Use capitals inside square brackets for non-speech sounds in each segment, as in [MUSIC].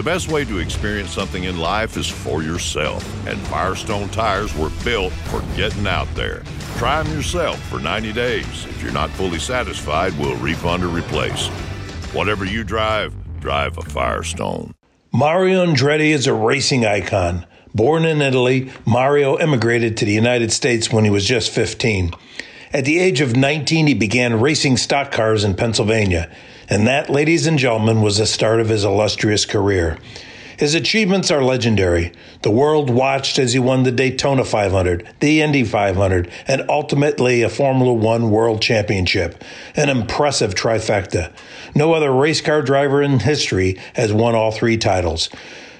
The best way to experience something in life is for yourself, and Firestone tires were built for getting out there. Try them yourself for 90 days. If you're not fully satisfied, we'll refund or replace. Whatever you drive, drive a Firestone. Mario Andretti is a racing icon. Born in Italy, Mario immigrated to the United States when he was just 15. At the age of 19, he began racing stock cars in Pennsylvania. And that, ladies and gentlemen, was the start of his illustrious career. His achievements are legendary. The world watched as he won the Daytona 500, the Indy 500, and ultimately a Formula One World Championship. An impressive trifecta. No other race car driver in history has won all three titles.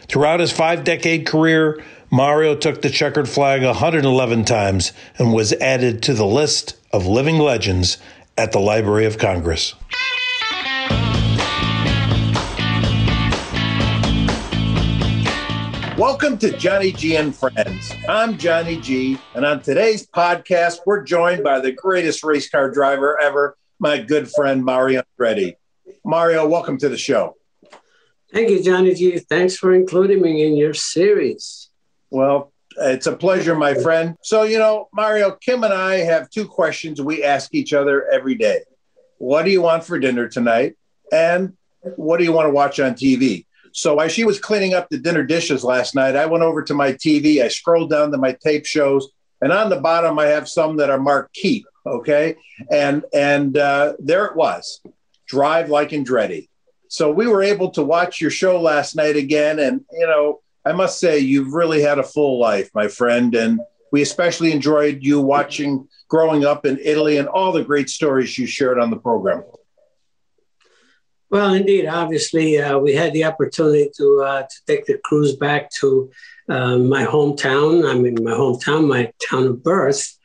Throughout his five decade career, Mario took the checkered flag 111 times and was added to the list of living legends at the Library of Congress. Welcome to Johnny G and Friends. I'm Johnny G, and on today's podcast, we're joined by the greatest race car driver ever, my good friend Mario Andretti. Mario, welcome to the show. Thank you, Johnny G. Thanks for including me in your series. Well, it's a pleasure, my friend. So, you know, Mario, Kim and I have two questions we ask each other every day. What do you want for dinner tonight? And what do you want to watch on TV? So while she was cleaning up the dinner dishes last night, I went over to my TV. I scrolled down to my tape shows, and on the bottom I have some that are marked keep. Okay, and and uh, there it was, Drive Like Andretti. So we were able to watch your show last night again, and you know I must say you've really had a full life, my friend, and we especially enjoyed you watching growing up in Italy and all the great stories you shared on the program. Well, indeed, obviously, uh, we had the opportunity to uh, to take the cruise back to uh, my hometown. I mean, my hometown, my town of birth,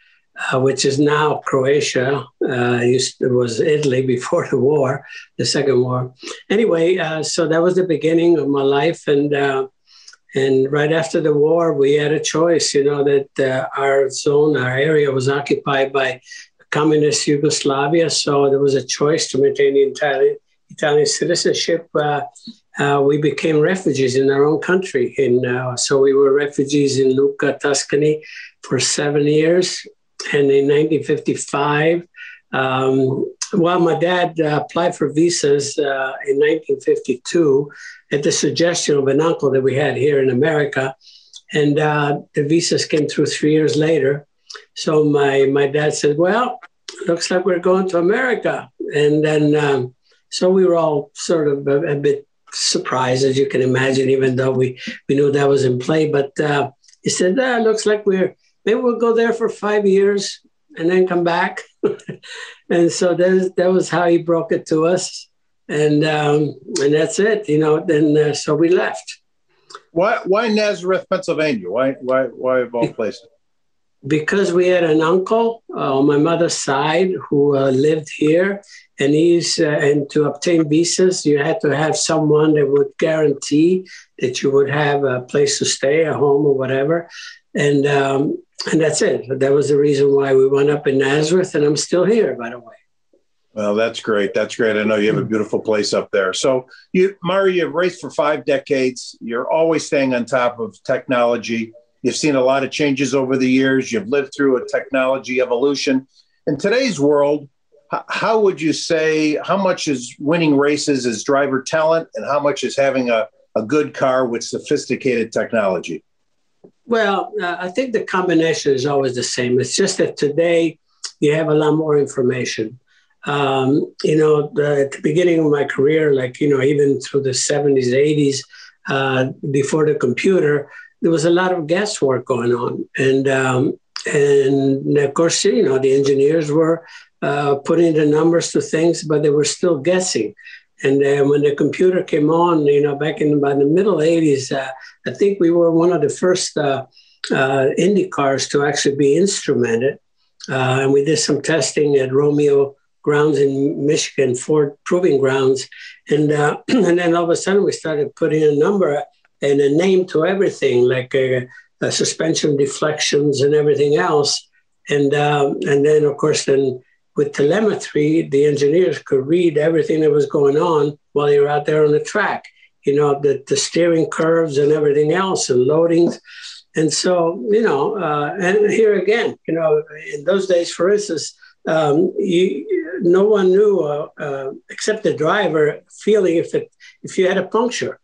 uh, which is now Croatia. Uh, it was Italy [LAUGHS] before the war, the second war. Anyway, uh, so that was the beginning of my life, and and right after the war, we had a choice. You know that our zone, our area, was occupied by communist Yugoslavia, so there was a choice to maintain the entire Italian citizenship, uh, uh, we became refugees in our own country. And uh, so we were refugees in Lucca, Tuscany for seven years. And in 1955, um, well, my dad uh, applied for visas in 1952 at the suggestion of an uncle that we had here in America. And the visas came through three years later. So my, my dad said, Well, looks like we're going to America. And then um, so we were all sort of a, a, bit surprised, as you can imagine, even though we, we knew that was in play. But uh, he said, ah, looks like we're, maybe we'll go there for five years and then come back. [LAUGHS] and so that, that was how he broke it to us. And, um, and that's it, you know, then uh, so we left. Why, why Nazareth, Pennsylvania? Why, why, why of all places? because we had an uncle uh, on my mother's side who uh, lived here and he's uh, and to obtain visas you had to have someone that would guarantee that you would have a place to stay a home or whatever. And um, and that's it. That was the reason why we went up in nazareth and i'm still here by the way. Well that's great. That's great. I know you have a beautiful place up there. So you mario you've raced for five decades. You're always staying on top of technology. You've seen a lot of changes over the years. You've lived through a technology evolution. In today's world how would you say how much is winning races is driver talent and how much is having a, a good car with sophisticated technology? Well uh, i think the combination is always the same. It's just that today you have a lot more information. Um, you know the, at the beginning of my career like you know even through the 70s 80s uh, before the computer there was a lot of guesswork going on. And um, and of course you know the engineers were uh, putting the numbers to things, but they were still guessing. And then when the computer came on, you know, back in by the middle 80s, uh, I think we were one of the first uh, uh, Indy cars to actually be instrumented. Uh, and we did some testing at Romeo Grounds in Michigan, Ford Proving Grounds. And, uh, [CLEARS THROAT] and then all of a sudden we started putting a number and a name to everything, like a suspension deflections and everything else. And, um, and then, of course, then with telemetry, the engineers could read everything that was going on while they were out there on the track. you know, the, the steering curves and everything else and loadings. And so, you know, uh, and here again, you know, in those days, for instance, um, you, no one knew uh, uh, except the driver feeling if it if you had a puncture.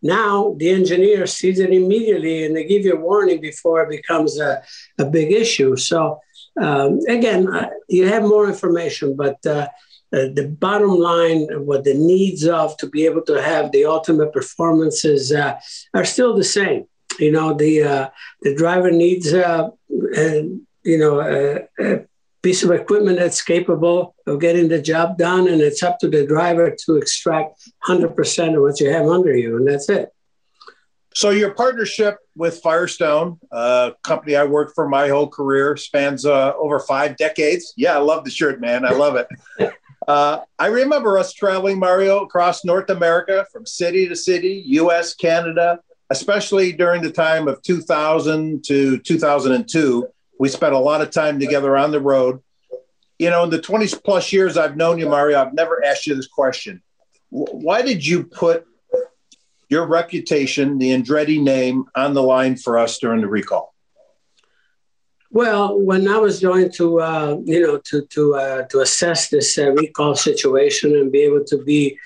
Now the engineer sees it immediately and they give you a warning before it becomes a, a big issue. So um, again, uh, you have more information, but uh, uh, the bottom line, what the needs of to be able to have the ultimate performances uh, are still the same. You know, the uh, the driver needs, uh, you know, a piece of equipment that's capable of getting the job done, and it's up to the driver to extract 100% of what you have under you, and that's it. So your partnership with Firestone, a company I worked for my whole career, spans uh, over five decades. Yeah, I love the shirt, man. I love it. [LAUGHS] uh, I remember us traveling, Mario, across North America from city to city, U.S., Canada, especially during the time of 2000 to 2002. We spent a lot of time together on the road. You know, in the 20 plus years I've known you, Mario, I've never asked you this question. Why did you put your reputation, the Andretti name, on the line for us during the recall? Well, when I was going to, uh, you know, to to uh, to assess this uh, recall situation and be able to be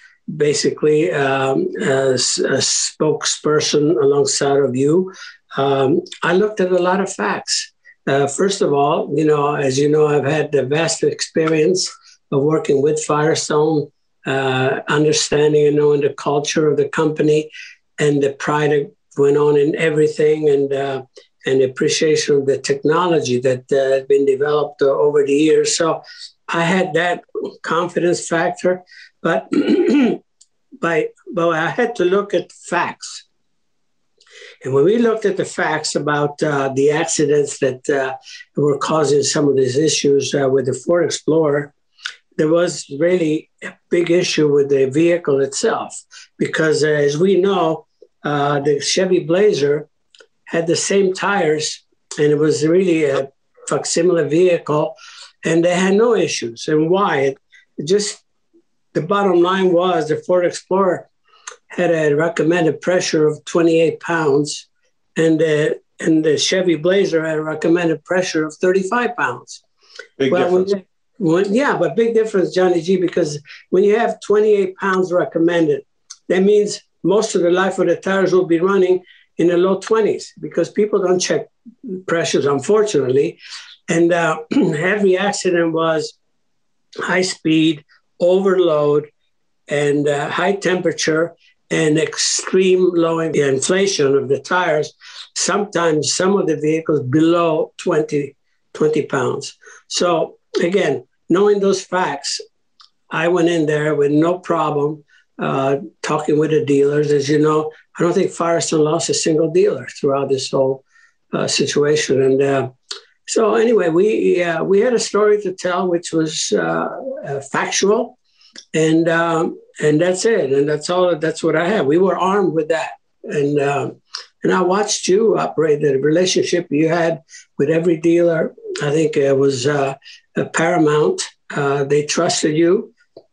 basically um, as a spokesperson alongside of you, um, I looked at a lot of facts. Uh, first of all, you know, as you know, I've had the vast experience of working with Firestone uh, understanding and knowing the culture of the company and the pride that went on in everything and uh, and appreciation of the technology that uh, had been developed uh, over the years. So I had that confidence factor, but [CLEARS THROAT] by but I had to look at facts. And when we looked at the facts about uh, the accidents that uh, were causing some of these issues uh, with the Ford Explorer, there was really a big issue with the vehicle itself because, uh, as we know, uh, the Chevy Blazer had the same tires and it was really a facsimile vehicle and they had no issues. And why? It, just the bottom line was the Ford Explorer had a recommended pressure of 28 pounds and, uh, and the Chevy Blazer had a recommended pressure of 35 pounds. Big well, difference. When, yeah, but big difference, Johnny G, because when you have 28 pounds recommended, that means most of the life of the tires will be running in the low 20s because people don't check pressures, unfortunately. And uh, [CLEARS THROAT] every accident was high speed, overload, and uh, high temperature and extreme low inflation of the tires. Sometimes some of the vehicles below 20, 20 pounds. So again, knowing those facts, I went in there with no problem uh, talking with the dealers. As you know, I don't think Firestone lost a single dealer throughout this whole uh, situation. And uh, so, anyway, we uh, we had a story to tell, which was uh, uh, factual, and um, and that's it. And that's all. That's what I have. We were armed with that, and um, and I watched you operate the relationship you had with every dealer. I think it was paramount. Uh, they trusted you,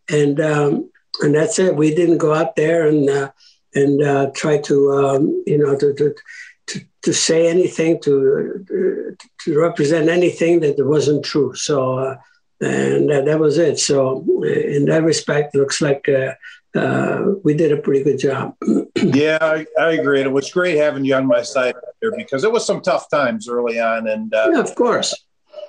and um, and that's it. We didn't go out there and uh, and uh, try to um, you know to, to to, to say anything to to represent anything that wasn't true. So uh, and that was it. So in that respect, it looks like. Uh, uh, we did a pretty good job. [CLEARS THROAT] yeah, I, I, agree. And it was great having you on my side there because it was some tough times early on. And yeah, of course,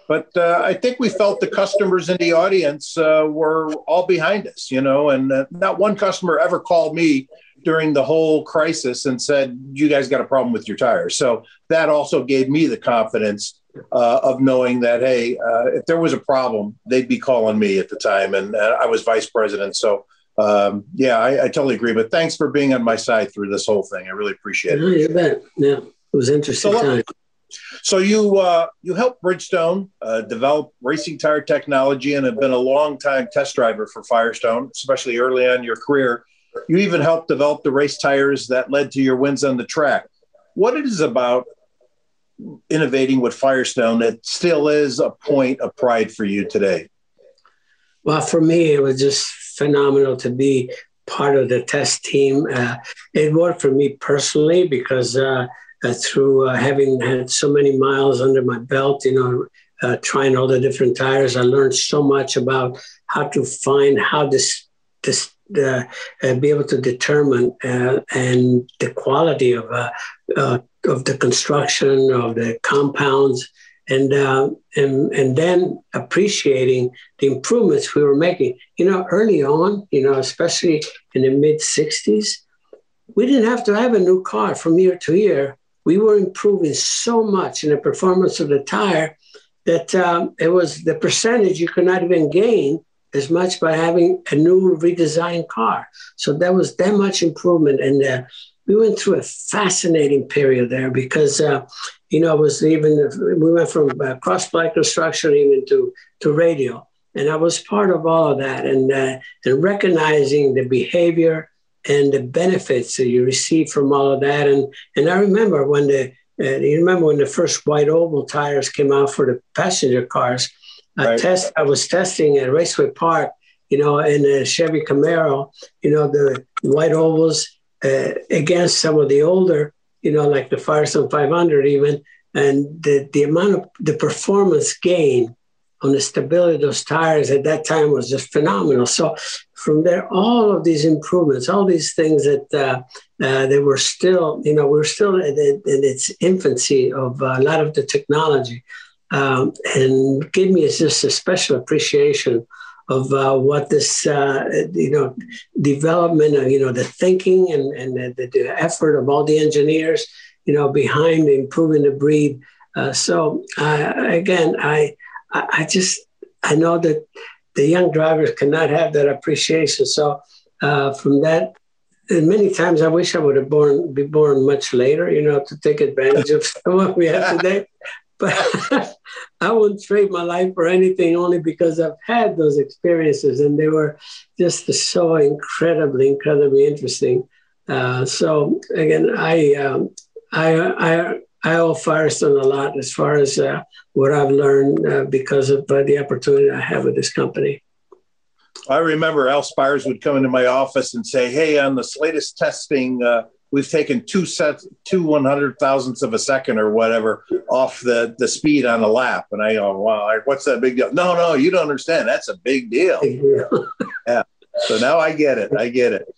but uh, I think we felt the customers in the audience uh, were all behind us, you know, and uh, not one customer ever called me during the whole crisis and said, "You guys got a problem with your tires." So that also gave me the confidence uh, of knowing that, hey, uh, if there was a problem, they'd be calling me at the time, and uh, I was vice president, so. Um, yeah, I, I, totally agree. But thanks for being on my side through this whole thing. I really appreciate it. you bet. Yeah, it was interesting so, time. So you uh, you helped Bridgestone uh, develop racing tire technology and have been a long time test driver for Firestone, especially early on in your career. You even helped develop the race tires that led to your wins on the track. What it is about innovating with Firestone that still is a point of pride for you today? Well, for me, it was just phenomenal to be part of the test team. Uh, it worked for me personally because uh, through uh, having had so many miles under my belt, you know, uh, trying all the different tires, I learned so much about how to find how this this uh, be able to determine and the quality of of the construction of the compounds and uh, and and then appreciating the improvements we were making. You know, early on, you know, especially in the mid '60s, we didn't have to have a new car from year to year. We were improving so much in the performance of the tire that um, it was the percentage you could not even gain as much by having a new redesigned car. So there was that much improvement, and uh, we went through a fascinating period there because uh, you know, it was even we went from uh, cross bias construction even to to radial, and I was part of all of that, and uh, and recognizing the behavior and the benefits that you receive from all of that, and and I remember when the uh, you remember when the first wide oval tires came out for the passenger cars. I right. test I was testing at Raceway Park, you know, in a Chevy Camaro, you know, the wide ovals uh, against some of the older you know, like the Firestone 500 even, and the, the amount of the performance gain on the stability of those tires at that time was just phenomenal. So from there, all of these improvements, all these things that uh, uh, they were still, you know, we are still in, in, its infancy of a lot of the technology, um, and gave me just a special appreciation of uh, what this, uh, you know, development, of, you know, the thinking and, and the, the, effort of all the engineers, you know, behind improving the breed. Uh, so again, I, I just, I know that the young drivers cannot have that appreciation. So uh, from that, and many times I wish I would have born, be born much later, you know, to take advantage of [LAUGHS] what we have today. But [LAUGHS] I wouldn't trade my life for anything only because I've had those experiences and they were just so incredibly, incredibly interesting. Uh, so again, I, um, I, I, I owe Firestone a lot as far as uh, what I've learned uh, because of uh, the opportunity I have with this company. I remember Al Speyer would come into my office and say, "Hey, on this latest testing, uh, we've taken two sets, two one hundred thousandths of a second or whatever off the the speed on a lap. And I go, wow, what's that big deal? No, no, you don't understand. That's a big deal. Big deal. [LAUGHS] yeah. So now I get it. I get it.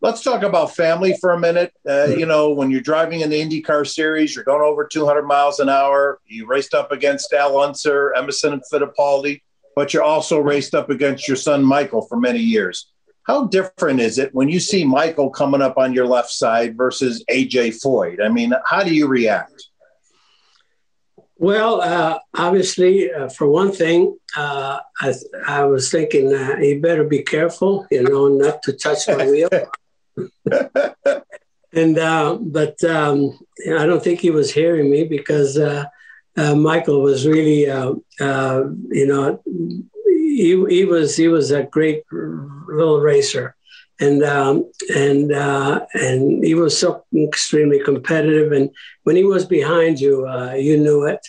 Let's talk about family for a minute. Uh, you know, when you're driving in the IndyCar series, you're going over 200 miles an hour. You raced up against Al Unser, Emerson Fittipaldi, but you also raced up against your son Michael for many years. How different is it when you see Michael coming up on your left side versus AJ Foyt? I mean, how do you react? Well, uh, obviously, uh, for one thing, uh, I, I, was thinking uh, you better be careful, you know, not to touch my [LAUGHS] wheel. And uh, but um, I don't think he was hearing me because uh, Michael was really, you know, he, he was he was a great little racer, and um, and uh, and he was so extremely competitive. And when he was behind you, uh, you knew it.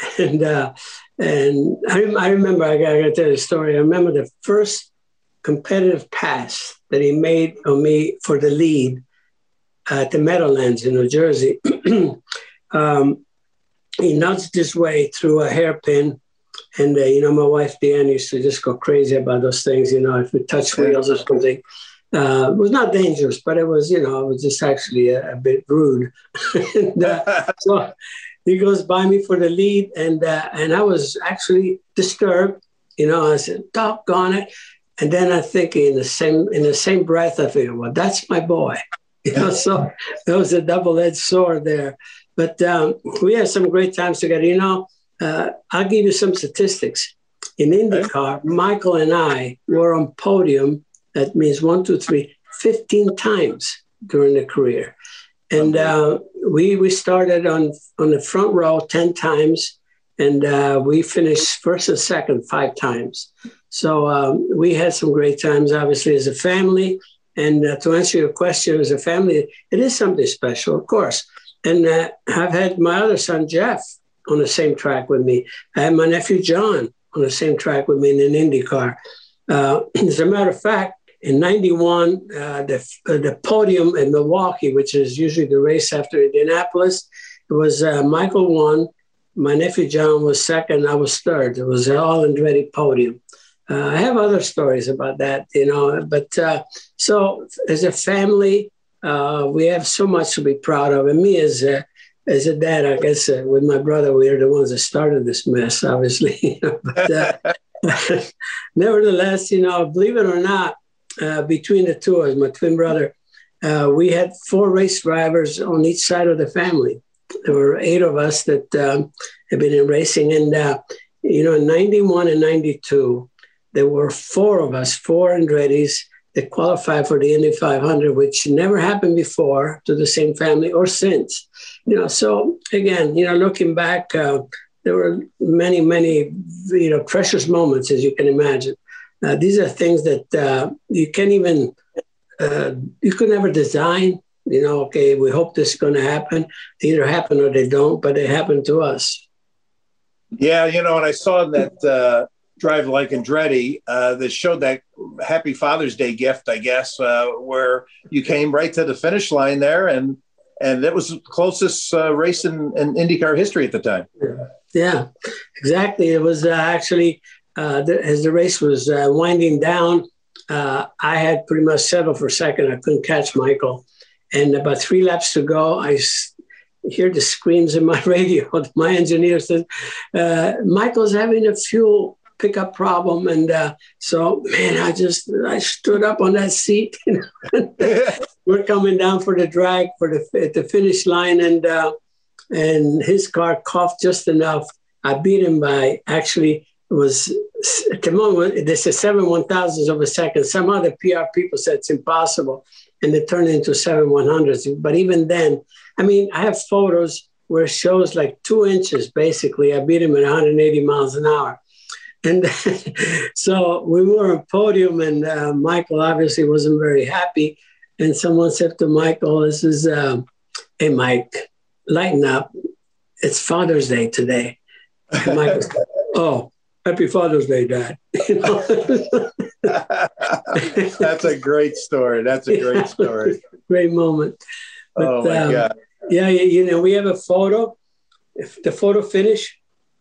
[LAUGHS] And uh, and I, I remember I got to tell you a story. I remember the first competitive pass that he made on me for the lead at the Meadowlands in New Jersey. [CLEARS THROAT] um, he nudged his way through a hairpin and uh, you know, my wife Dee Ann used to just go crazy about those things. You know, if we touch wheels or something, uh, it was not dangerous, but it was, you know, it was just actually a, a bit rude. [LAUGHS] and, uh, [LAUGHS] so he goes by me for the lead, and uh, and I was actually disturbed. You know, I said, "Doggone it!" And then I think in the same in the same breath, I figured, "Well, that's my boy." [LAUGHS] You know, so there was a double-edged sword there. But um, we had some great times together. You know, uh, I'll give you some statistics. In IndyCar, Michael and I were on podium, that means one, two, three, 15 times during the career. And uh, we, we started on, on the front row 10 times, and uh, we finished first and second five times. So um, we had some great times, obviously, as a family. And uh, to answer your question, as a family, it is something special, of course. And uh, I've had my other son, Jeff, on the same track with me. I had my nephew John on the same track with me in an Indy car. Uh, [CLEARS THROAT] as a matter of fact, in 91, uh, the, uh, the podium in Milwaukee, which is usually the race after Indianapolis, it was uh, Michael won. My nephew John was second. I was third. It was an all Andretti podium. Uh, I have other stories about that, you know. But uh, so as a family, uh, we have so much to be proud of. And me as a, as a dad, I guess with my brother, we are the ones that started this mess, [LAUGHS] obviously. but, [LAUGHS] nevertheless, you know, believe it or not, uh, between the two of us, my twin brother, uh, we had four race drivers on each side of the family. There were eight of us that um, had been in racing. And, uh, you know, in 91 and 92, there were four of us, four Andretti's that qualified for the Indy 500, which never happened before to the same family or since. You know, so again, you know, looking back, uh, there were many, many, you know, precious moments, as you can imagine. Uh, these are things that uh, you can't even, uh, you could never design. You know, okay, we hope this is going to happen. They either happen or they don't, but it happened to us. Yeah, you know, and I saw that uh, Drive Like Andretti uh, that showed that Happy Father's Day gift, I guess, uh, where you came right to the finish line there, and and that was the closest race in, in IndyCar history at the time. Yeah, exactly. It was actually uh, the, as the race was uh, winding down, uh, I had pretty much settled for second. I couldn't catch Michael. And about three laps to go, I hear the screams in my [LAUGHS] radio. my engineer said, uh, Michael's having a fuel pickup problem. And uh, so, man, I just, I stood up on that seat. [LAUGHS] We're coming down for the drag for the, at the finish line. And, uh, and his car coughed just enough. I beat him by actually it was at the moment this is seven one thousandths of a second. Some other PR people said it's impossible, and it turned into seven one hundredths. But even then, I mean, I have photos where it shows like two inches. Basically, I beat him at 180 miles an hour, and [LAUGHS] so we were on podium, and uh, Michael obviously wasn't very happy. And someone said to Michael, "This is, uh, hey Mike, lighten up. It's Father's Day today." And Michael said, [LAUGHS] "Oh." Happy Father's Day, Dad. [LAUGHS] That's a great story. That's a great story. great moment. But, oh my um, God. Yeah, you know, we have a photo. If the photo finish,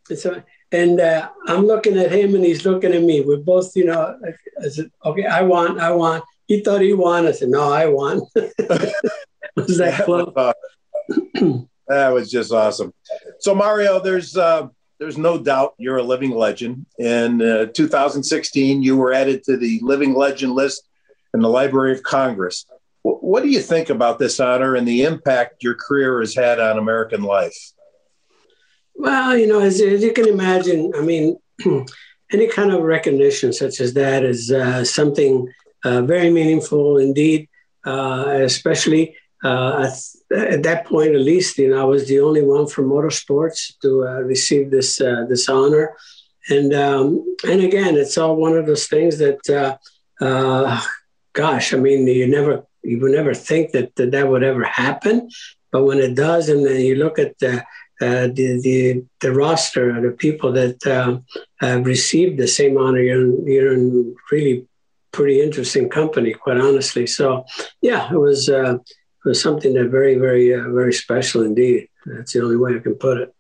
it's a, and uh, I'm looking at him and he's looking at me. We're both, you know, I said, okay, I want, I want. He thought he won. I said, no, I won. [LAUGHS] was that [LAUGHS] close? that was just awesome. So Mario, there's uh, there's no doubt you're a living legend. In uh, 2016, you were added to the living legend list in the Library of Congress. W- what do you think about this honor and the impact your career has had on American life? Well, you know, as, as you can imagine, I mean, [CLEARS THROAT] any kind of recognition such as that is uh, something uh, very meaningful indeed, uh, especially uh, at that point, at least, you know, I was the only one from motorsports to uh, receive this uh, this honor, and um, and again, it's all one of those things that, gosh, I mean, you never you would never think that, that that would ever happen, but when it does, and then you look at the uh, the, the, the roster of the people that uh, have received the same honor. You're, you're in really pretty interesting company, quite honestly. So, yeah, it was uh, was something that very, very, uh, very special indeed. That's the only way I can put it.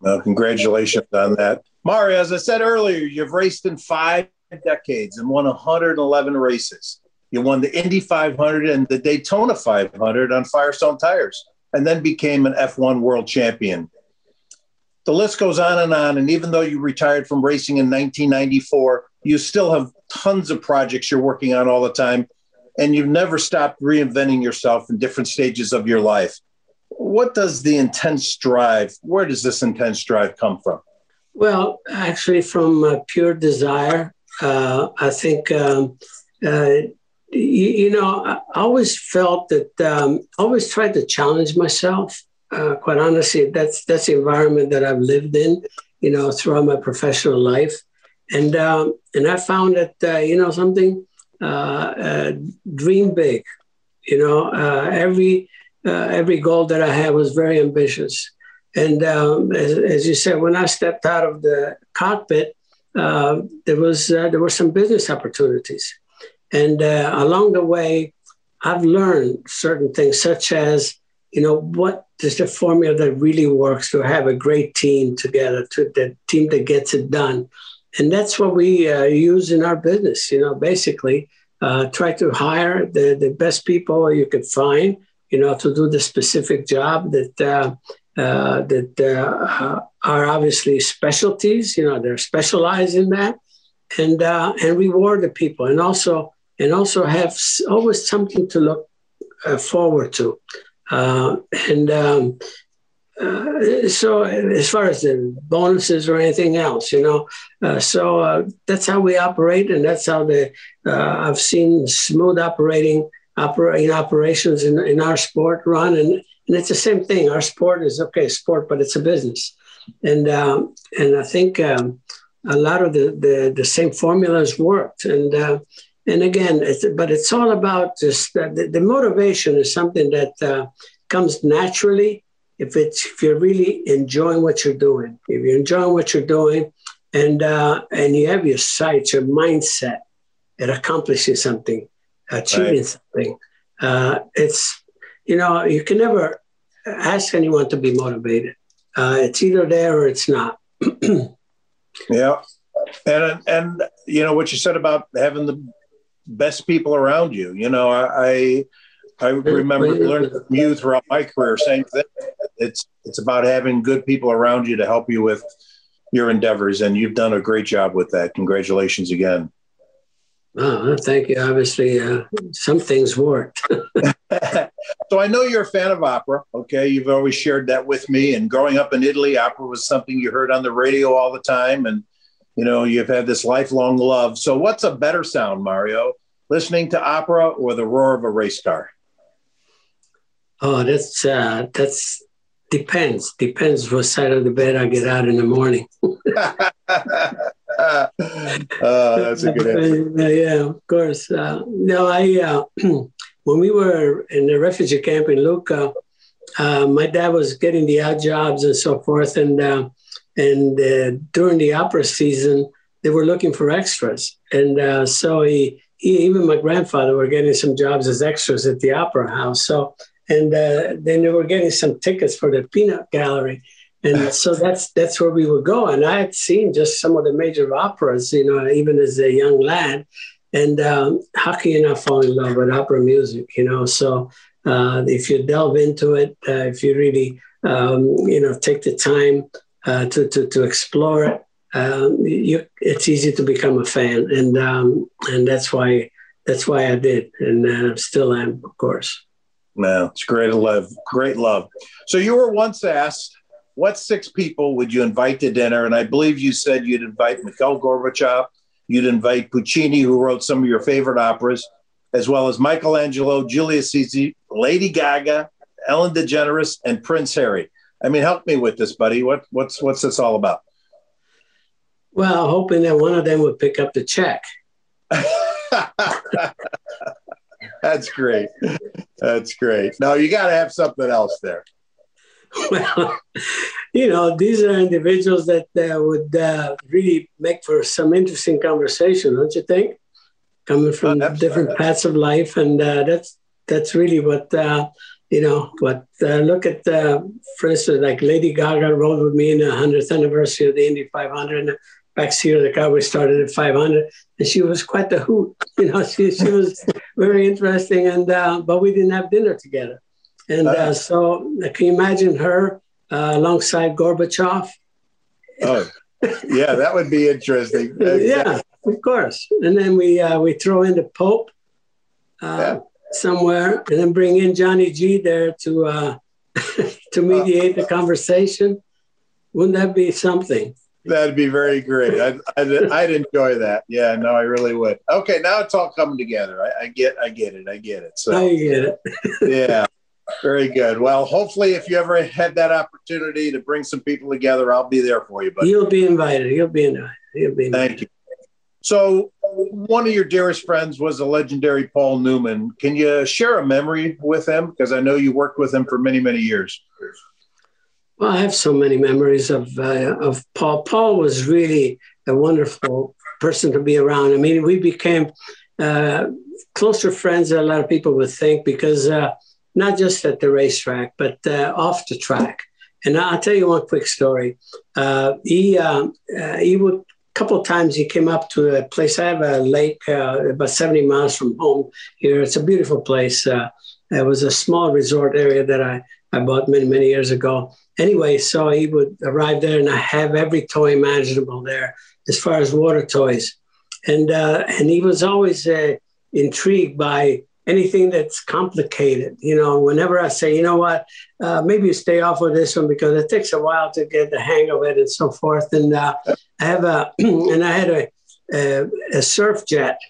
Well, congratulations on that. Mario, as I said earlier, you've raced in five decades and won 111 races. You won the Indy 500 and the Daytona 500 on Firestone tires, and then became an F1 world champion. The list goes on and on. And even though you retired from racing in 1994, you still have tons of projects you're working on all the time and you've never stopped reinventing yourself in different stages of your life. What does the intense drive, where does this intense drive come from? Well, actually, from uh, pure desire. Uh, I think, um, uh, you, you, know, I always felt that, um, I always tried to challenge myself. Uh, quite honestly, that's that's the environment that I've lived in, you know, throughout my professional life, and um, and I found that uh, you know something uh, uh, dream big. You know, uh, every every goal that I had was very ambitious. And um, as, as, you said, when I stepped out of the cockpit, uh, there was uh, there were some business opportunities, And uh, along the way, I've learned certain things, such as, you know, what is the formula that really works to have a great team together, to the team that gets it done. And that's what we uh, use in our business, you know, basically uh, try to hire the, the best people you could find, you know, to do the specific job that uh, uh, that uh, are obviously specialties. You know, they're specialized in that, and uh, and reward the people, and also and also have always something to look uh, forward to, uh, and. Um, uh, so as far as the bonuses or anything else, you know, uh, so uh, that's how we operate, and that's how the I've seen smooth operating operating operations in, in our sport run, and and it's the same thing. Our sport is okay, sport, but it's a business, and um, and I think um, a lot of the, the, the same formulas worked. And uh, and again, it's, but it's all about just the, the, motivation is something that uh, comes naturally if it's if you're really enjoying what you're doing. If you're enjoying what you're doing, and uh, and you have your sights, your mindset at accomplishing something, achieving right. something. Uh, it's you know, you can never ask anyone to be motivated. Uh, it's either there or it's not. [CLEARS THROAT] yeah, and and you know what you said about having the best people around you. You know, I I remember learning from you throughout my career. Same thing. It's it's about having good people around you to help you with your endeavors, and you've done a great job with that. Congratulations again. Oh, thank you. Obviously, uh, some things worked. [LAUGHS] so I know you're a fan of opera. Okay, you've always shared that with me. And growing up in Italy, opera was something you heard on the radio all the time, and you know you've had this lifelong love. So, what's a better sound, Mario? Listening to opera or the roar of a race car? Oh, that's uh, that's depends. Depends what side of the bed I get out in the morning. uh, [LAUGHS] [LAUGHS] that's a good answer. yeah, of course. Uh, no, I uh, [CLEARS THROAT] when we were in the refugee camp in Lucca, uh, my dad was getting the odd jobs and so forth, and uh, and uh, during the opera season, they were looking for extras, and so he, he, even my grandfather were getting some jobs as extras at the opera house. So and then they were getting some tickets for the peanut gallery and [LAUGHS] so that's that's where we would go. And I had seen just some of the major operas, you know, even as a young lad. And um, how can you not fall in love with opera music? You know, so uh, if you delve into it, uh, if you really, um, you know, take the time uh, to, to to explore it, um, you, it's easy to become a fan, and um, and that's why that's why I did, and uh, still am, of course. No, it's great love, great love. So you were once asked what six people would you invite to dinner? And I believe you said you'd invite Mikhail Gorbachev, you'd invite Puccini, who wrote some of your favorite operas, as well as Michelangelo, Julius Caesar, Lady Gaga, Ellen DeGeneres, and Prince Harry. I mean, help me with this, buddy. What, what's what's this all about? Well, hoping that one of them would pick up the check. [LAUGHS] That's great. That's great. No, you got to have something else there. [LAUGHS] well, you know, these are individuals that uh, would uh, really make for some interesting conversation, don't you think? Coming from oh, different paths of life, and uh, that's that's really what uh, you know. But uh, look at, uh, for instance, like Lady Gaga rode with me in the 100th anniversary of the Indy 500. And back here, the car we started at 500, and she was quite the hoot. [LAUGHS] You know, she she was very interesting, and but we didn't have dinner together. And uh, uh so, can you imagine her uh, alongside Gorbachev? Oh, yeah, that would be interesting. [LAUGHS] yeah, of course. And then we uh, we throw in the Pope yeah. Somewhere, and then bring in Johnny G there to uh, [LAUGHS] to mediate the conversation. Wouldn't that be something? That'd be very great. I'd, I'd, I'd, enjoy that. Yeah, no, I really would. Okay, now it's all coming together. I, I get, I get it. I get it. So I get it. [LAUGHS] yeah. Very good. Well, hopefully, if you ever had that opportunity to bring some people together, I'll be there for you. But you'll be invited. You'll be invited. You'll be invited. Thank you. So, one of your dearest friends was the legendary Paul Newman. Can you share a memory with him? Because I know you worked with him for many, many years. Well, I have so many memories of uh, of Paul. Paul was really a wonderful person to be around. I mean, we became uh, closer friends than a lot of people would think because uh, not just at the racetrack, but uh, off the track. And I'll tell you one quick story. Uh, he um, uh, he would couple of times he came up to a place. I have a lake uh, about 70 miles from home here. It's a beautiful place. Uh, it was a small resort area that I, I bought many, many years ago. Anyway, so he would arrive there and I have every toy imaginable there as far as water toys. And, uh, and he was always uh, intrigued by anything that's complicated. You know, whenever I say, you know what, uh, maybe you stay off of this one because it takes a while to get the hang of it and so forth. And uh, I have a, [CLEARS THROAT] and I had a, a, a surf jet.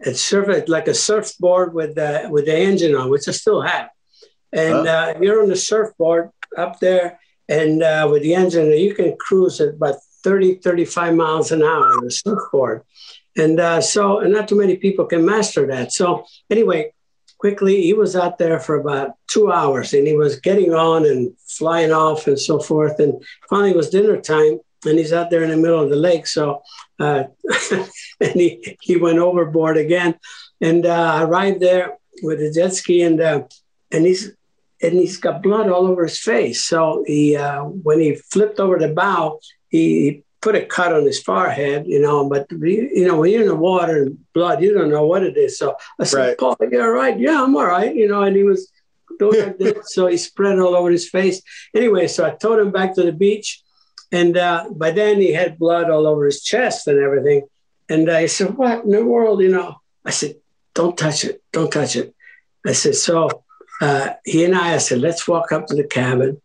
It's surf like a surfboard with the with the engine on, which I still have. And uh, you're on the surfboard up there, and uh, with the engine, you can cruise at about 30, 35 miles an hour on the surfboard. And uh, so, and not too many people can master that. So, anyway, quickly, he was out there for about two hours and he was getting on and flying off and so forth. And finally, it was dinner time and he's out there in the middle of the lake. So, uh, [LAUGHS] and he, he went overboard again. And uh, arrived there with a jet ski and, uh, and he's, and he's got blood all over his face. So he, uh, when he flipped over the bow, he, put a cut on his forehead, you know, but you know, when you're in the water and blood, you don't know what it is. So I said, right. Paul, you're all right. Yeah, I'm all right. You know, and he was doing like [LAUGHS] this. So he spread all over his face. Anyway, so I towed him back to the beach. And uh, by then he had blood all over his chest and everything. And I said, what in the world, you know? I said, don't touch it. Don't touch it. I said, so uh, he and I, I said, let's walk up to the cabin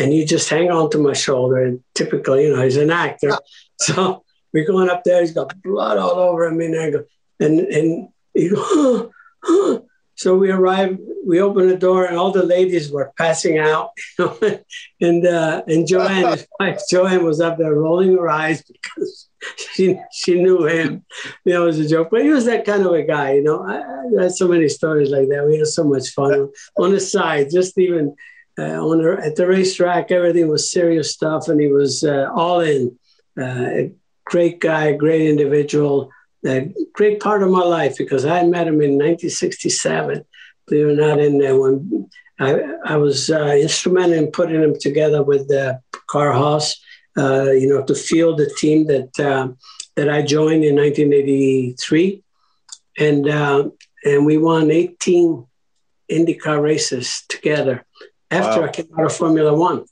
and you just hang on to my shoulder. And typically, you know, he's an actor. [LAUGHS] So we're going up there, he's got blood all over him. And I go, and, and he go, [GASPS] huh, huh. So we arrive, we open the door, and all the ladies were passing out. [LAUGHS] You know? and uh, and Joanne, his [LAUGHS] wife, Joanne was up there rolling her eyes because she she knew him. You know, it was a joke, but he was that kind of a guy. You know, I, I had so many stories like that. We had so much fun on the side, just even uh, on the, at the racetrack, everything was serious stuff, and he was uh, all in. Uh, a great guy, great individual, a great part of my life because I met him in 1967. Believe it or not, in there when I, I was uh, instrumental in putting him together with the Carl Haas, uh, you know, to field the team that uh, that I joined in 1983, and and we won 18 IndyCar races together after wow. I came out of Formula One.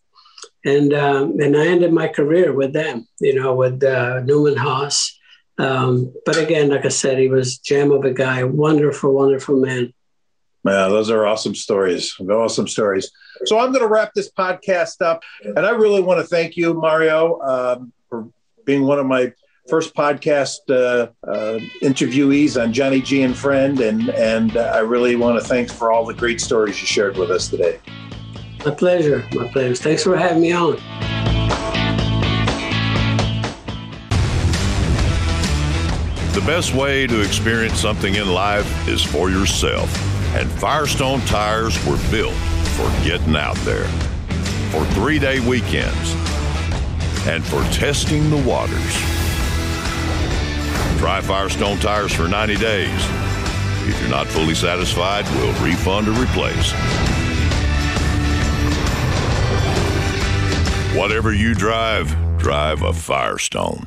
And, um, and I ended my career with them, you know, with uh, Newman Haas. Um, but again, like I said, he was gem of a guy, wonderful, wonderful man. Yeah, those are awesome stories. Awesome stories. So I'm going to wrap this podcast up, and I really want to thank you, Mario, um, for being one of my first podcast uh, uh, interviewees on Johnny G and Friend, and and I really want to thank for all the great stories you shared with us today. My pleasure. My pleasure. Thanks for having me on. The best way to experience something in life is for yourself. And Firestone tires were built for getting out there, for three day weekends, and for testing the waters. Try Firestone tires for 90 days. If you're not fully satisfied, we'll refund or replace. Whatever you drive, drive a Firestone.